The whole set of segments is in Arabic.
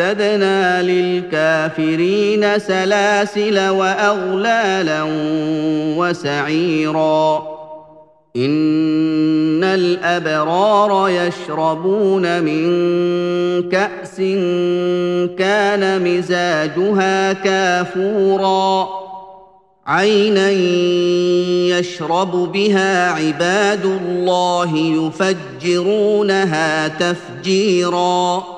أعتدنا للكافرين سلاسل وأغلالا وسعيرا. إن الأبرار يشربون من كأس كان مزاجها كافورا. عينا يشرب بها عباد الله يفجرونها تفجيرا.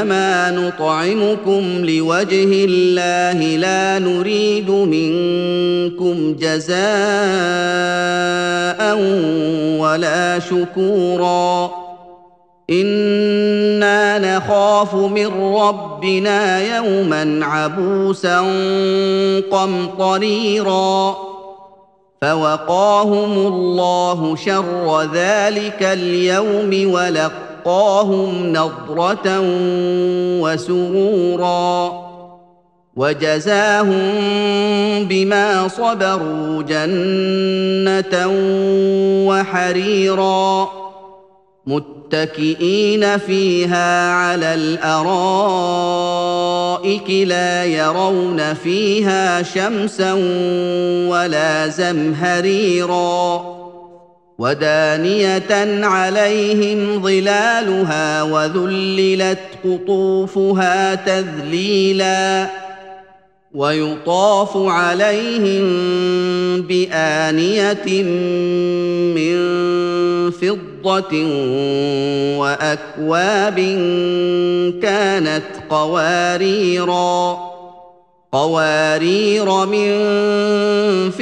انما نطعمكم لوجه الله لا نريد منكم جزاء ولا شكورا أنا نخاف من ربنا يوما عبوسا قمطريرا فوقاهم الله شر ذلك اليوم ولقاهم نضرة وسرورا وجزاهم بما صبروا جنة وحريرا متكئين فيها على الأرائك لا يرون فيها شمسا ولا زمهريرا ودانيه عليهم ظلالها وذللت قطوفها تذليلا ويطاف عليهم بانيه من فضه واكواب كانت قواريرا قوارير من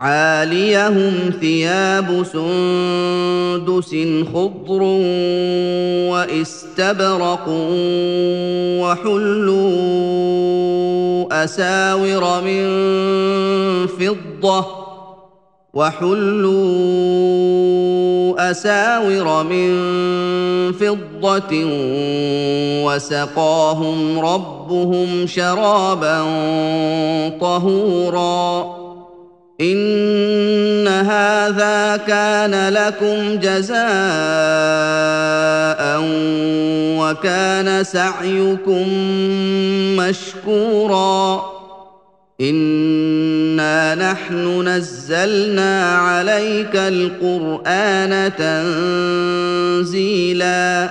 عاليهم ثياب سندس خضر واستبرق وحلوا أساور من فضة وحلوا أساور من فضة وسقاهم ربهم شرابا طهورا ان هذا كان لكم جزاء وكان سعيكم مشكورا انا نحن نزلنا عليك القران تنزيلا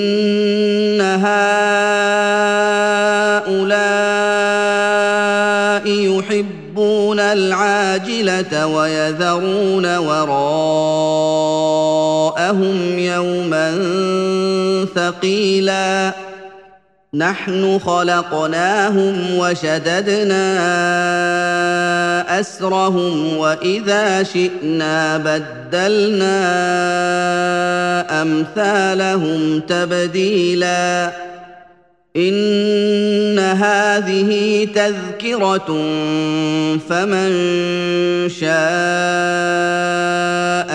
ويذرون وراءهم يوما ثقيلا. نحن خلقناهم وشددنا أسرهم وإذا شئنا بدلنا أمثالهم تبديلا. إن هذه تذكرة فمن شاء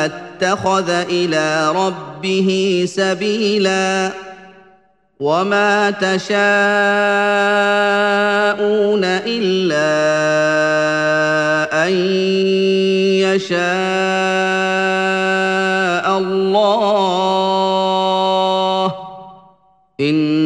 اتخذ إلى ربه سبيلا وما تشاءون إلا أن يشاء الله. إن